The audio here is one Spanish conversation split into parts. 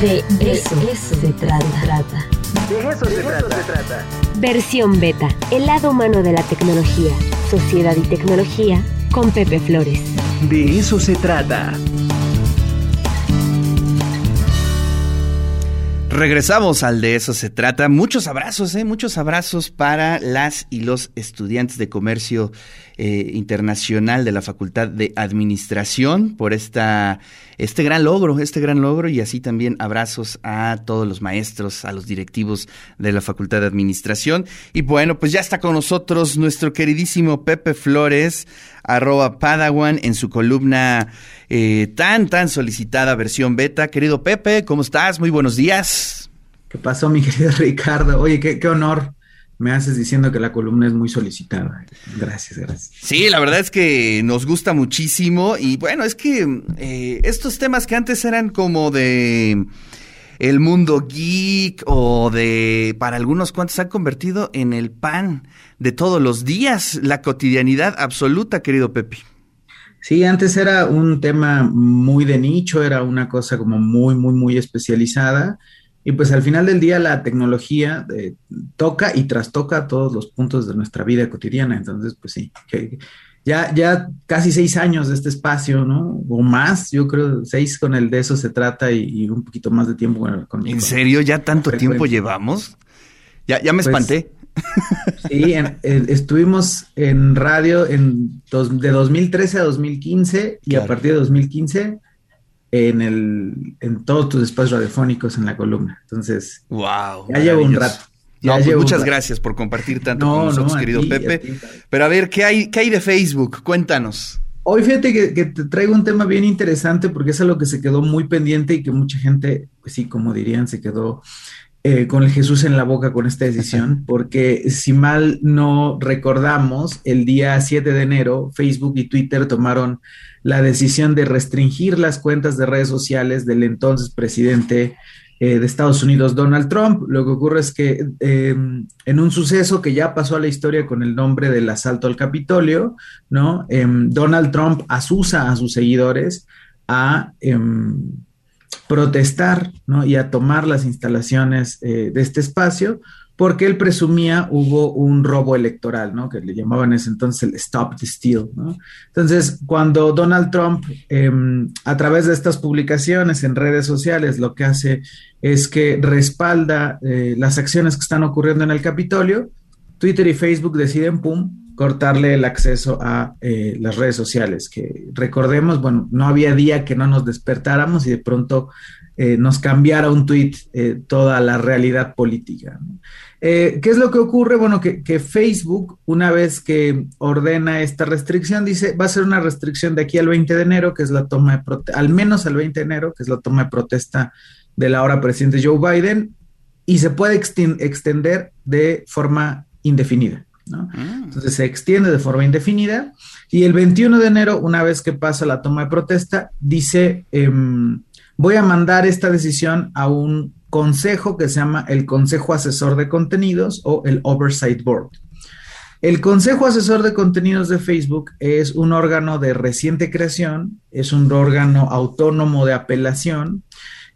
De eso, se trata. De eso, se, trata. Versión beta, el lado humano de la tecnología, sociedad y tecnología, con Pepe Flores. De eso se trata. Regresamos al de eso se trata. Muchos abrazos, ¿eh? muchos abrazos para las y los estudiantes de comercio eh, internacional de la Facultad de Administración por esta, este gran logro, este gran logro y así también abrazos a todos los maestros, a los directivos de la Facultad de Administración. Y bueno, pues ya está con nosotros nuestro queridísimo Pepe Flores, arroba Padawan en su columna eh, tan, tan solicitada versión beta. Querido Pepe, ¿cómo estás? Muy buenos días. ¿Qué pasó, mi querido Ricardo? Oye, qué, qué honor me haces diciendo que la columna es muy solicitada. Gracias, gracias. Sí, la verdad es que nos gusta muchísimo y bueno, es que eh, estos temas que antes eran como de el mundo geek o de, para algunos cuantos, se han convertido en el pan de todos los días, la cotidianidad absoluta, querido Pepe. Sí, antes era un tema muy de nicho, era una cosa como muy, muy, muy especializada y pues al final del día la tecnología eh, toca y trastoca todos los puntos de nuestra vida cotidiana. Entonces, pues sí, ya, ya casi seis años de este espacio, ¿no? O más, yo creo, seis con el de eso se trata y, un poquito más de tiempo con, ¿En serio? ¿Ya tanto tiempo llevamos? Ya, ya me pues, espanté. Sí, estuvimos en radio en de 2013 a 2015 y a partir de 2015 en, el, en todos tus espacios radiofónicos en la columna. Entonces, wow, ya llevo un rato. Pues muchas gracias por compartir tanto con nosotros, querido Pepe. Pero a ver, ¿qué hay, ¿qué hay de Facebook? Cuéntanos. Hoy fíjate que, te traigo un tema bien interesante porque es algo que se quedó muy pendiente y que mucha gente, pues sí, como dirían, se quedó eh, con el Jesús en la boca con esta decisión, porque si mal no recordamos, el día 7 de enero Facebook y Twitter tomaron la decisión de restringir las cuentas de redes sociales del entonces presidente eh, de Estados Unidos, Donald Trump. Lo que ocurre es que em, en un suceso que ya pasó a la historia con el nombre del asalto al Capitolio, ¿no? Em, Donald Trump asusa a sus seguidores a em, protestar ¿no? y a tomar las instalaciones eh, de este espacio porque él presumía hubo un robo electoral, ¿no? Que le llamaban en ese entonces el Stop the Steal, ¿no? Entonces, cuando Donald Trump, em, a través de estas publicaciones en redes sociales, lo que hace es que respalda eh, las acciones que están ocurriendo en el Capitolio, Twitter y Facebook deciden, pum, cortarle el acceso a eh, las redes sociales, que recordemos, bueno, no había día que no nos despertáramos y de pronto eh, nos cambiara un tweet eh, toda la realidad política. ¿Qué es lo que ocurre? Bueno, que, Facebook, una vez que ordena esta restricción, dice, va a ser una restricción de aquí al 20 de enero, que es la toma de protesta, al menos al 20 de enero, que es la toma de protesta de la ahora presidente Joe Biden, y se puede extender de forma indefinida. ¿No? Mm. Entonces se extiende de forma indefinida y el 21 de enero, una vez que pasa la toma de protesta, dice... Em, voy a mandar esta decisión a un consejo que se llama el Consejo Asesor de Contenidos o el Oversight Board. El Consejo Asesor de Contenidos de Facebook es un órgano de reciente creación, es un órgano autónomo de apelación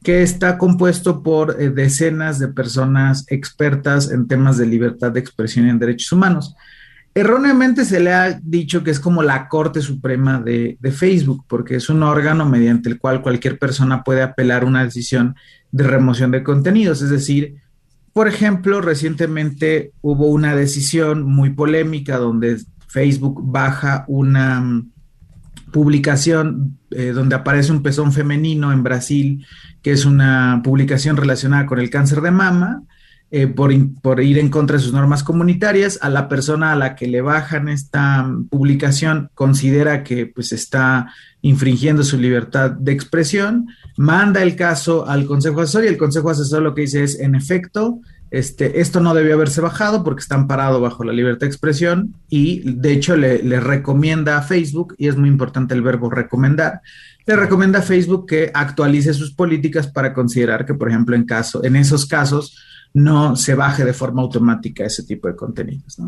que está compuesto por eh, decenas de personas expertas en temas de libertad de expresión y en derechos humanos. Erróneamente se le ha dicho que es como la Corte Suprema de, Facebook, porque es un órgano mediante el cual cualquier persona puede apelar una decisión de remoción de contenidos. Es decir, por ejemplo, recientemente hubo una decisión muy polémica donde Facebook baja una mm, publicación eh, donde aparece un pezón femenino en Brasil, que es una publicación relacionada con el cáncer de mama eh, por, ir en contra de sus normas comunitarias, a la persona a la que le bajan esta publicación considera que pues está infringiendo su libertad de expresión, manda el caso al Consejo Asesor y el Consejo Asesor lo que dice es, en efecto, este, esto no debió haberse bajado porque está amparado bajo la libertad de expresión y de hecho le, recomienda a Facebook, y es muy importante el verbo recomendar, le recomienda a Facebook que actualice sus políticas para considerar que, por ejemplo, en, caso, en esos casos, no se baje de forma automática ese tipo de contenidos.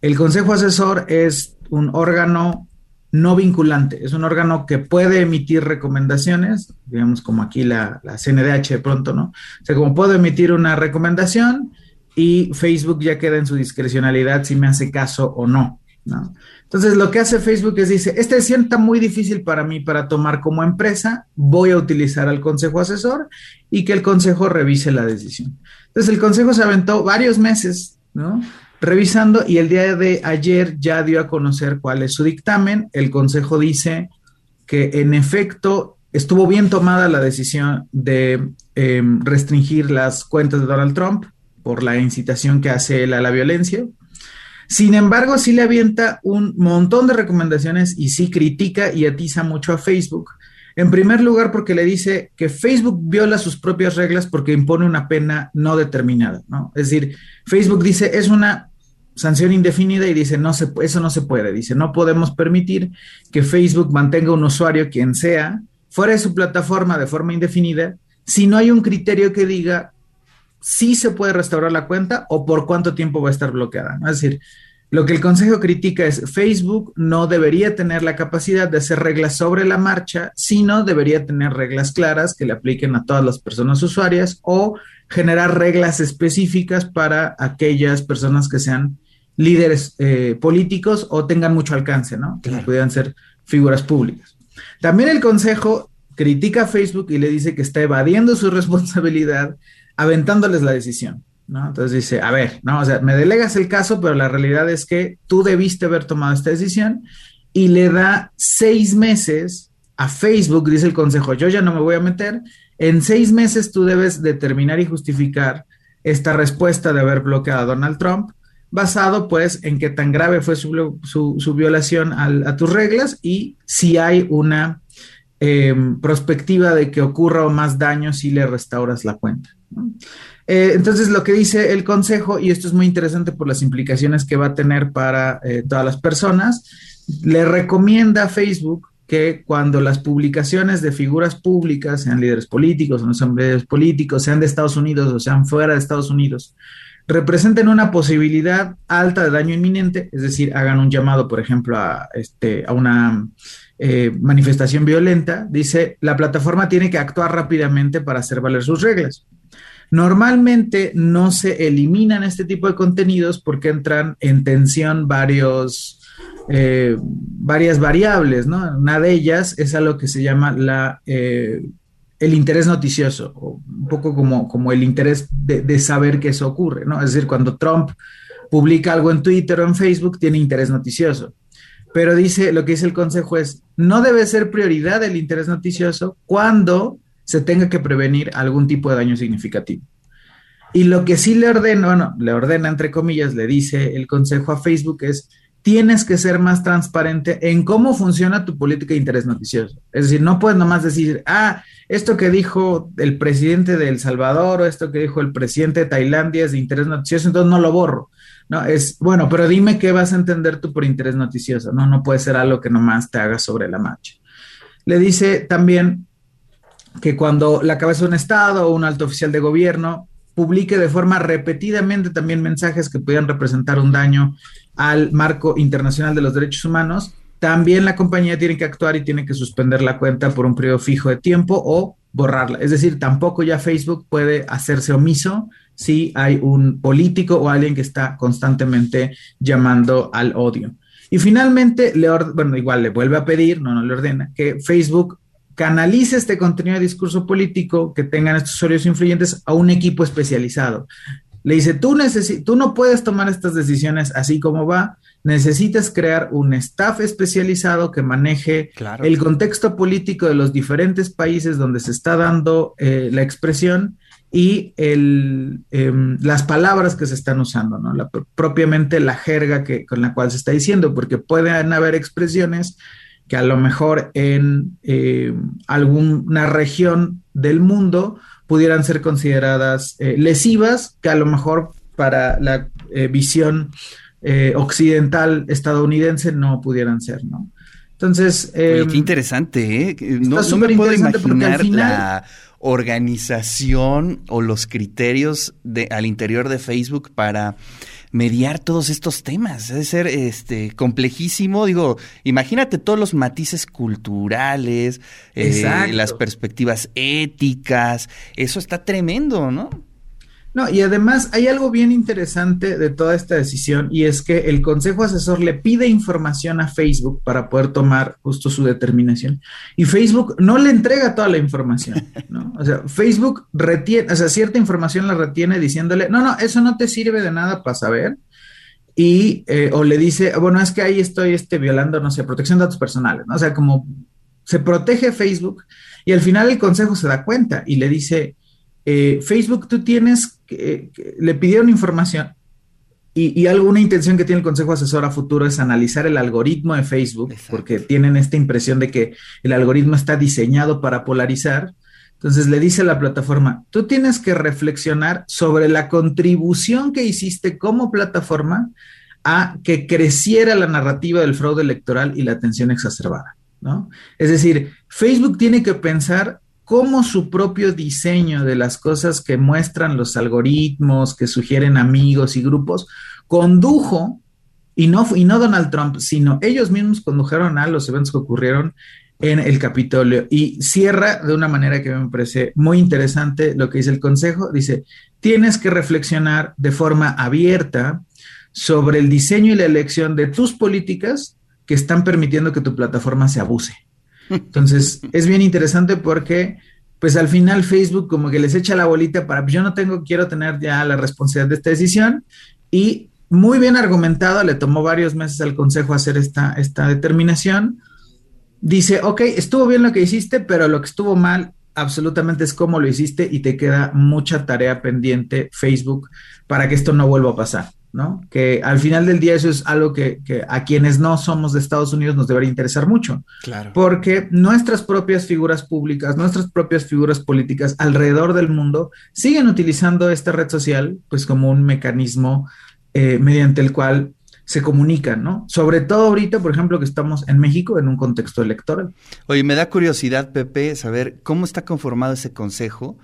El Consejo Asesor es un órgano no vinculante, es un órgano que puede emitir recomendaciones, digamos como aquí la, la CNDH de pronto, ¿no? O sea, como puedo emitir una recomendación y Facebook ya queda en su discrecionalidad si me hace caso o no, ¿no? Entonces, lo que hace Facebook es dice, esta decisión está muy difícil para mí para tomar como empresa, voy a utilizar al consejo asesor y que el consejo revise la decisión. Entonces, el consejo se aventó varios meses, ¿no? Revisando y el día de ayer ya dio a conocer cuál es su dictamen. El consejo dice que en efecto estuvo bien tomada la decisión de eh, restringir las cuentas de Donald Trump por la incitación que hace él a la violencia sin embargo, sí le avienta un montón de recomendaciones y sí critica y atiza mucho a Facebook. En primer lugar, porque le dice que Facebook viola sus propias reglas porque impone una pena no determinada, ¿no? Es decir, Facebook dice es una sanción indefinida y dice no se, eso no se puede. Dice no podemos permitir que Facebook mantenga un usuario quien sea fuera de su plataforma de forma indefinida si no hay un criterio que diga si se puede restaurar la cuenta o por cuánto tiempo va a estar bloqueada. Es decir, lo que el Consejo critica es Facebook no debería tener la capacidad de hacer reglas sobre la marcha, sino debería tener reglas claras que le apliquen a todas las personas usuarias o generar reglas específicas para aquellas personas que sean líderes eh, políticos o tengan mucho alcance, ¿no? Que pudieran ser figuras públicas. También el Consejo critica a Facebook y le dice que está evadiendo su responsabilidad aventándoles la decisión. ¿no? Entonces dice, a ver, no, o sea, me delegas el caso, pero la realidad es que tú debiste haber tomado esta decisión y le da seis meses a Facebook, dice el consejo, yo ya no me voy a meter, en seis meses tú debes determinar y justificar esta respuesta de haber bloqueado a Donald Trump, basado pues en qué tan grave fue su, su, violación a tus reglas y si hay una eh, perspectiva de que ocurra más daño si le restauras la cuenta. Eh, entonces, lo que dice el consejo, y esto es muy interesante por las implicaciones que va a tener para eh, todas las personas, le recomienda a Facebook que cuando las publicaciones de figuras públicas, sean líderes políticos o no sean líderes políticos, sean de Estados Unidos o sean fuera de Estados Unidos, representen una posibilidad alta de daño inminente, es decir, hagan un llamado, por ejemplo, a, este, a una eh, manifestación violenta, dice, la plataforma tiene que actuar rápidamente para hacer valer sus reglas. Normalmente no se eliminan este tipo de contenidos porque entran en tensión varios, eh, varias variables, ¿no? Una de ellas es algo que se llama la, eh, el interés noticioso, un poco como, como el interés de, de, saber que eso ocurre, ¿no? Es decir, cuando Trump publica algo en Twitter o en Facebook, tiene interés noticioso. Pero dice, lo que dice el consejo es, no debe ser prioridad el interés noticioso cuando se tenga que prevenir algún tipo de daño significativo. Y lo que sí le ordena, bueno, le ordena entre comillas, le dice el consejo a Facebook es, tienes que ser más transparente en cómo funciona tu política de interés noticioso. Es decir, no puedes nomás decir, ah, esto que dijo el presidente de El Salvador o esto que dijo el presidente de Tailandia es de interés noticioso, entonces no lo borro. No, es, bueno, pero dime qué vas a entender tú por interés noticioso. No, no puede ser algo que nomás te haga sobre la marcha. Le dice también que cuando la cabeza de un Estado o un alto oficial de gobierno publique de forma repetidamente también mensajes que puedan representar un daño al marco internacional de los derechos humanos, también la compañía tiene que actuar y tiene que suspender la cuenta por un periodo fijo de tiempo o borrarla. Es decir, tampoco ya Facebook puede hacerse omiso si hay un político o alguien que está constantemente llamando al odio. Y finalmente, le bueno, igual le vuelve a pedir, no, no le ordena, que Facebook canalice este contenido de discurso político que tengan estos usuarios influyentes a un equipo especializado. Le dice, tú, tú no puedes tomar estas decisiones así como va, necesitas crear un staff especializado que maneje el contexto político de los diferentes países donde se está dando eh, la expresión y el, em, las palabras que se están usando, ¿no? propiamente la jerga que, con la cual se está diciendo, porque pueden haber expresiones que a lo mejor en eh, alguna región del mundo pudieran ser consideradas eh, lesivas, que a lo mejor para la eh, visión occidental estadounidense no pudieran ser, ¿no? Entonces... qué interesante, ¿eh? No, no me puedo imaginar la organización o los criterios de, al interior de Facebook para mediar todos estos temas. Debe ser este complejísimo. Digo, imagínate todos los matices culturales, eh, las perspectivas éticas. Eso está tremendo, ¿no? No, y además hay algo bien interesante de toda esta decisión y es que el Consejo Asesor le pide información a Facebook para poder tomar justo su determinación y Facebook no le entrega toda la información, ¿no? O sea, Facebook retiene, o sea, cierta información la retiene diciéndole, no, no, eso no te sirve de nada para saber y eh, o le dice, bueno, es que ahí estoy este, violando, no sé, protección de datos personales, ¿no? O sea, como se protege Facebook y al final el Consejo se da cuenta y le dice, eh, Facebook, tú tienes, le pidieron información y, alguna intención que tiene el Consejo Asesor a futuro es analizar el algoritmo de Facebook, porque tienen esta impresión de que el algoritmo está diseñado para polarizar. Entonces le dice a la plataforma, tú tienes que reflexionar sobre la contribución que hiciste como plataforma a que creciera la narrativa del fraude electoral y la atención exacerbada, ¿no? Es decir, Facebook tiene que pensar cómo su propio diseño de las cosas que muestran los algoritmos, que sugieren amigos y grupos, condujo, y no, y no Donald Trump, sino ellos mismos condujeron a los eventos que ocurrieron en el Capitolio. Y cierra de una manera que me parece muy interesante lo que dice el Consejo. Dice, tienes que reflexionar de forma abierta sobre el diseño y la elección de tus políticas que están permitiendo que tu plataforma se abuse. Entonces, es bien interesante porque, pues al final Facebook como que les echa la bolita para, pues yo no tengo, quiero tener ya la responsabilidad de esta decisión y muy bien argumentado, le tomó varios meses al consejo hacer esta, esta determinación. Dice, ok, estuvo bien lo que hiciste, pero lo que estuvo mal absolutamente es cómo lo hiciste y te queda mucha tarea pendiente Facebook para que esto no vuelva a pasar. ¿No? Que al final del día eso es algo que, a quienes no somos de Estados Unidos nos debería interesar mucho. Claro. Porque nuestras propias figuras públicas, nuestras propias figuras políticas alrededor del mundo siguen utilizando esta red social pues como un mecanismo eh, mediante el cual se comunican, ¿no? Sobre todo ahorita, por ejemplo, que estamos en México en un contexto electoral. Oye, me da curiosidad, Pepe, saber cómo está conformado ese consejo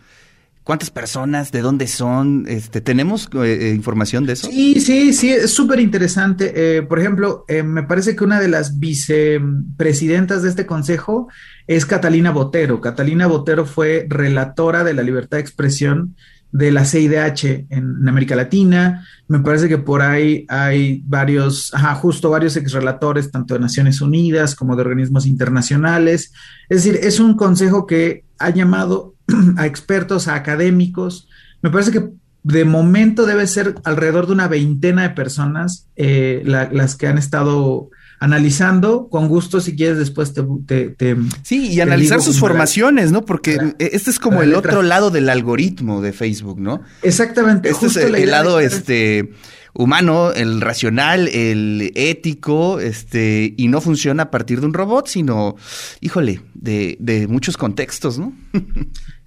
¿Cuántas personas? ¿De dónde son? Este, ¿Tenemos eh, eh, información de eso? Sí, sí, sí, es súper interesante. Eh, por ejemplo, me parece que una de las vicepresidentas de este consejo es Catalina Botero. Catalina Botero fue relatora de la libertad de expresión de la CIDH en, América Latina. Me parece que por ahí hay varios, ajá, justo varios exrelatores, tanto de Naciones Unidas como de organismos internacionales. Es decir, es un consejo que ha llamado a expertos, a académicos. Me parece que de momento debe ser alrededor de una veintena de personas eh, las que han estado analizando. Con gusto, si quieres, después te. te, sí, y analizar sus formaciones, ¿no? Porque este es como el otro lado del algoritmo de Facebook, ¿no? Exactamente. Este es el, lado, este humano, el racional, el ético, este, y no funciona a partir de un robot, sino, híjole, de, de muchos contextos, ¿no?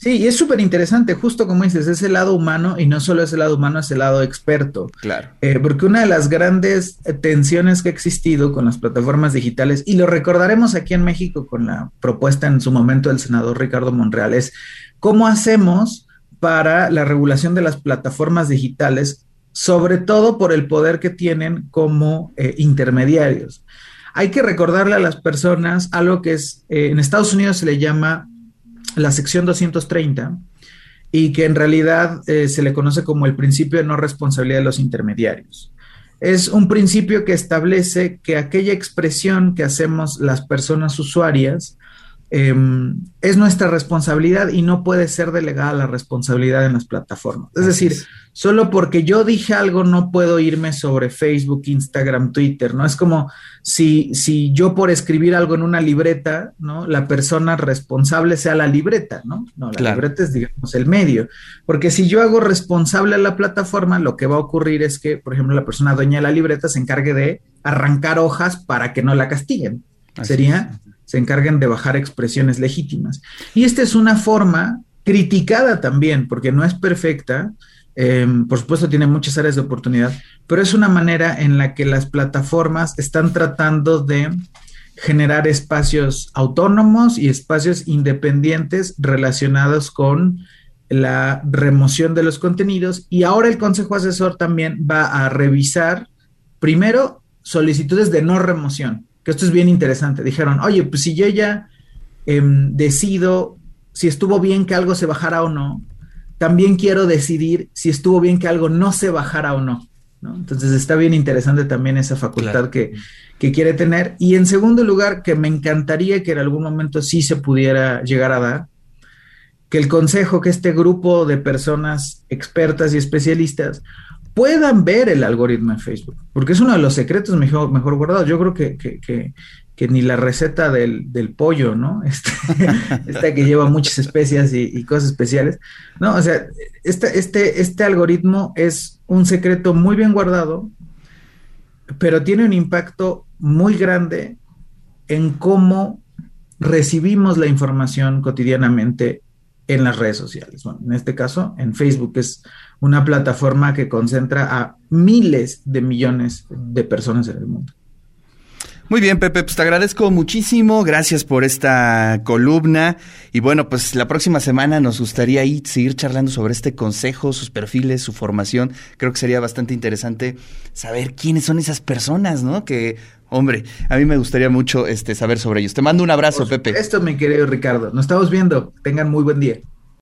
Sí, y es súper interesante, justo como dices, es el lado humano y no solo es el lado humano, es el lado experto. Claro. Eh, porque una de las grandes tensiones que ha existido con las plataformas digitales, y lo recordaremos aquí en México con la propuesta en su momento del senador Ricardo Monreal, es cómo hacemos para la regulación de las plataformas digitales, sobre todo por el poder que tienen como eh, intermediarios. Hay que recordarle a las personas algo que es, eh, en Estados Unidos se le llama la sección 230 y que en realidad eh, se le conoce como el principio de no responsabilidad de los intermediarios. Es un principio que establece que aquella expresión que hacemos las personas usuarias em, es nuestra responsabilidad y no puede ser delegada la responsabilidad en las plataformas. Es decir, solo porque yo dije algo no puedo irme sobre Facebook, Instagram, Twitter, ¿no? Es como si, si yo por escribir algo en una libreta, ¿no? La persona responsable sea la libreta, ¿no? No, la libreta es, digamos, el medio. Porque si yo hago responsable a la plataforma, lo que va a ocurrir es que, por ejemplo, la persona dueña de la libreta se encargue de arrancar hojas para que no la castiguen. Sería, se encarguen de bajar expresiones legítimas. Y esta es una forma criticada también, porque no es perfecta, Em, por supuesto, tiene muchas áreas de oportunidad, pero es una manera en la que las plataformas están tratando de generar espacios autónomos y espacios independientes relacionados con la remoción de los contenidos y ahora el Consejo Asesor también va a revisar primero solicitudes de no remoción, que esto es bien interesante. Dijeron, oye, pues si yo ya em, decido si estuvo bien que algo se bajara o no, también quiero decidir si estuvo bien que algo no se bajara o no. Entonces está bien interesante también esa facultad que, que, quiere tener. Y en segundo lugar, que me encantaría que en algún momento sí se pudiera llegar a dar, que el consejo, que este grupo de personas expertas y especialistas puedan ver el algoritmo en Facebook, porque es uno de los secretos mejor, mejor guardados. Yo creo que, que, que, ni la receta del, del pollo, ¿no? Este, esta que lleva muchas especias y, cosas especiales. No, o sea, este, este, este algoritmo es un secreto muy bien guardado, pero tiene un impacto muy grande en cómo recibimos la información cotidianamente en las redes sociales. Bueno, en este caso, en Facebook es una plataforma que concentra a miles de millones de personas en el mundo. Muy bien, Pepe, pues te agradezco muchísimo. Gracias por esta columna. Y bueno, pues la próxima semana nos gustaría ahí seguir charlando sobre este consejo, sus perfiles, su formación. Creo que sería bastante interesante saber quiénes son esas personas, ¿no? Que, hombre, a mí me gustaría mucho este, saber sobre ellos. Te mando un abrazo, Pepe. Esto, mi querido Ricardo. Nos estamos viendo. Tengan muy buen día.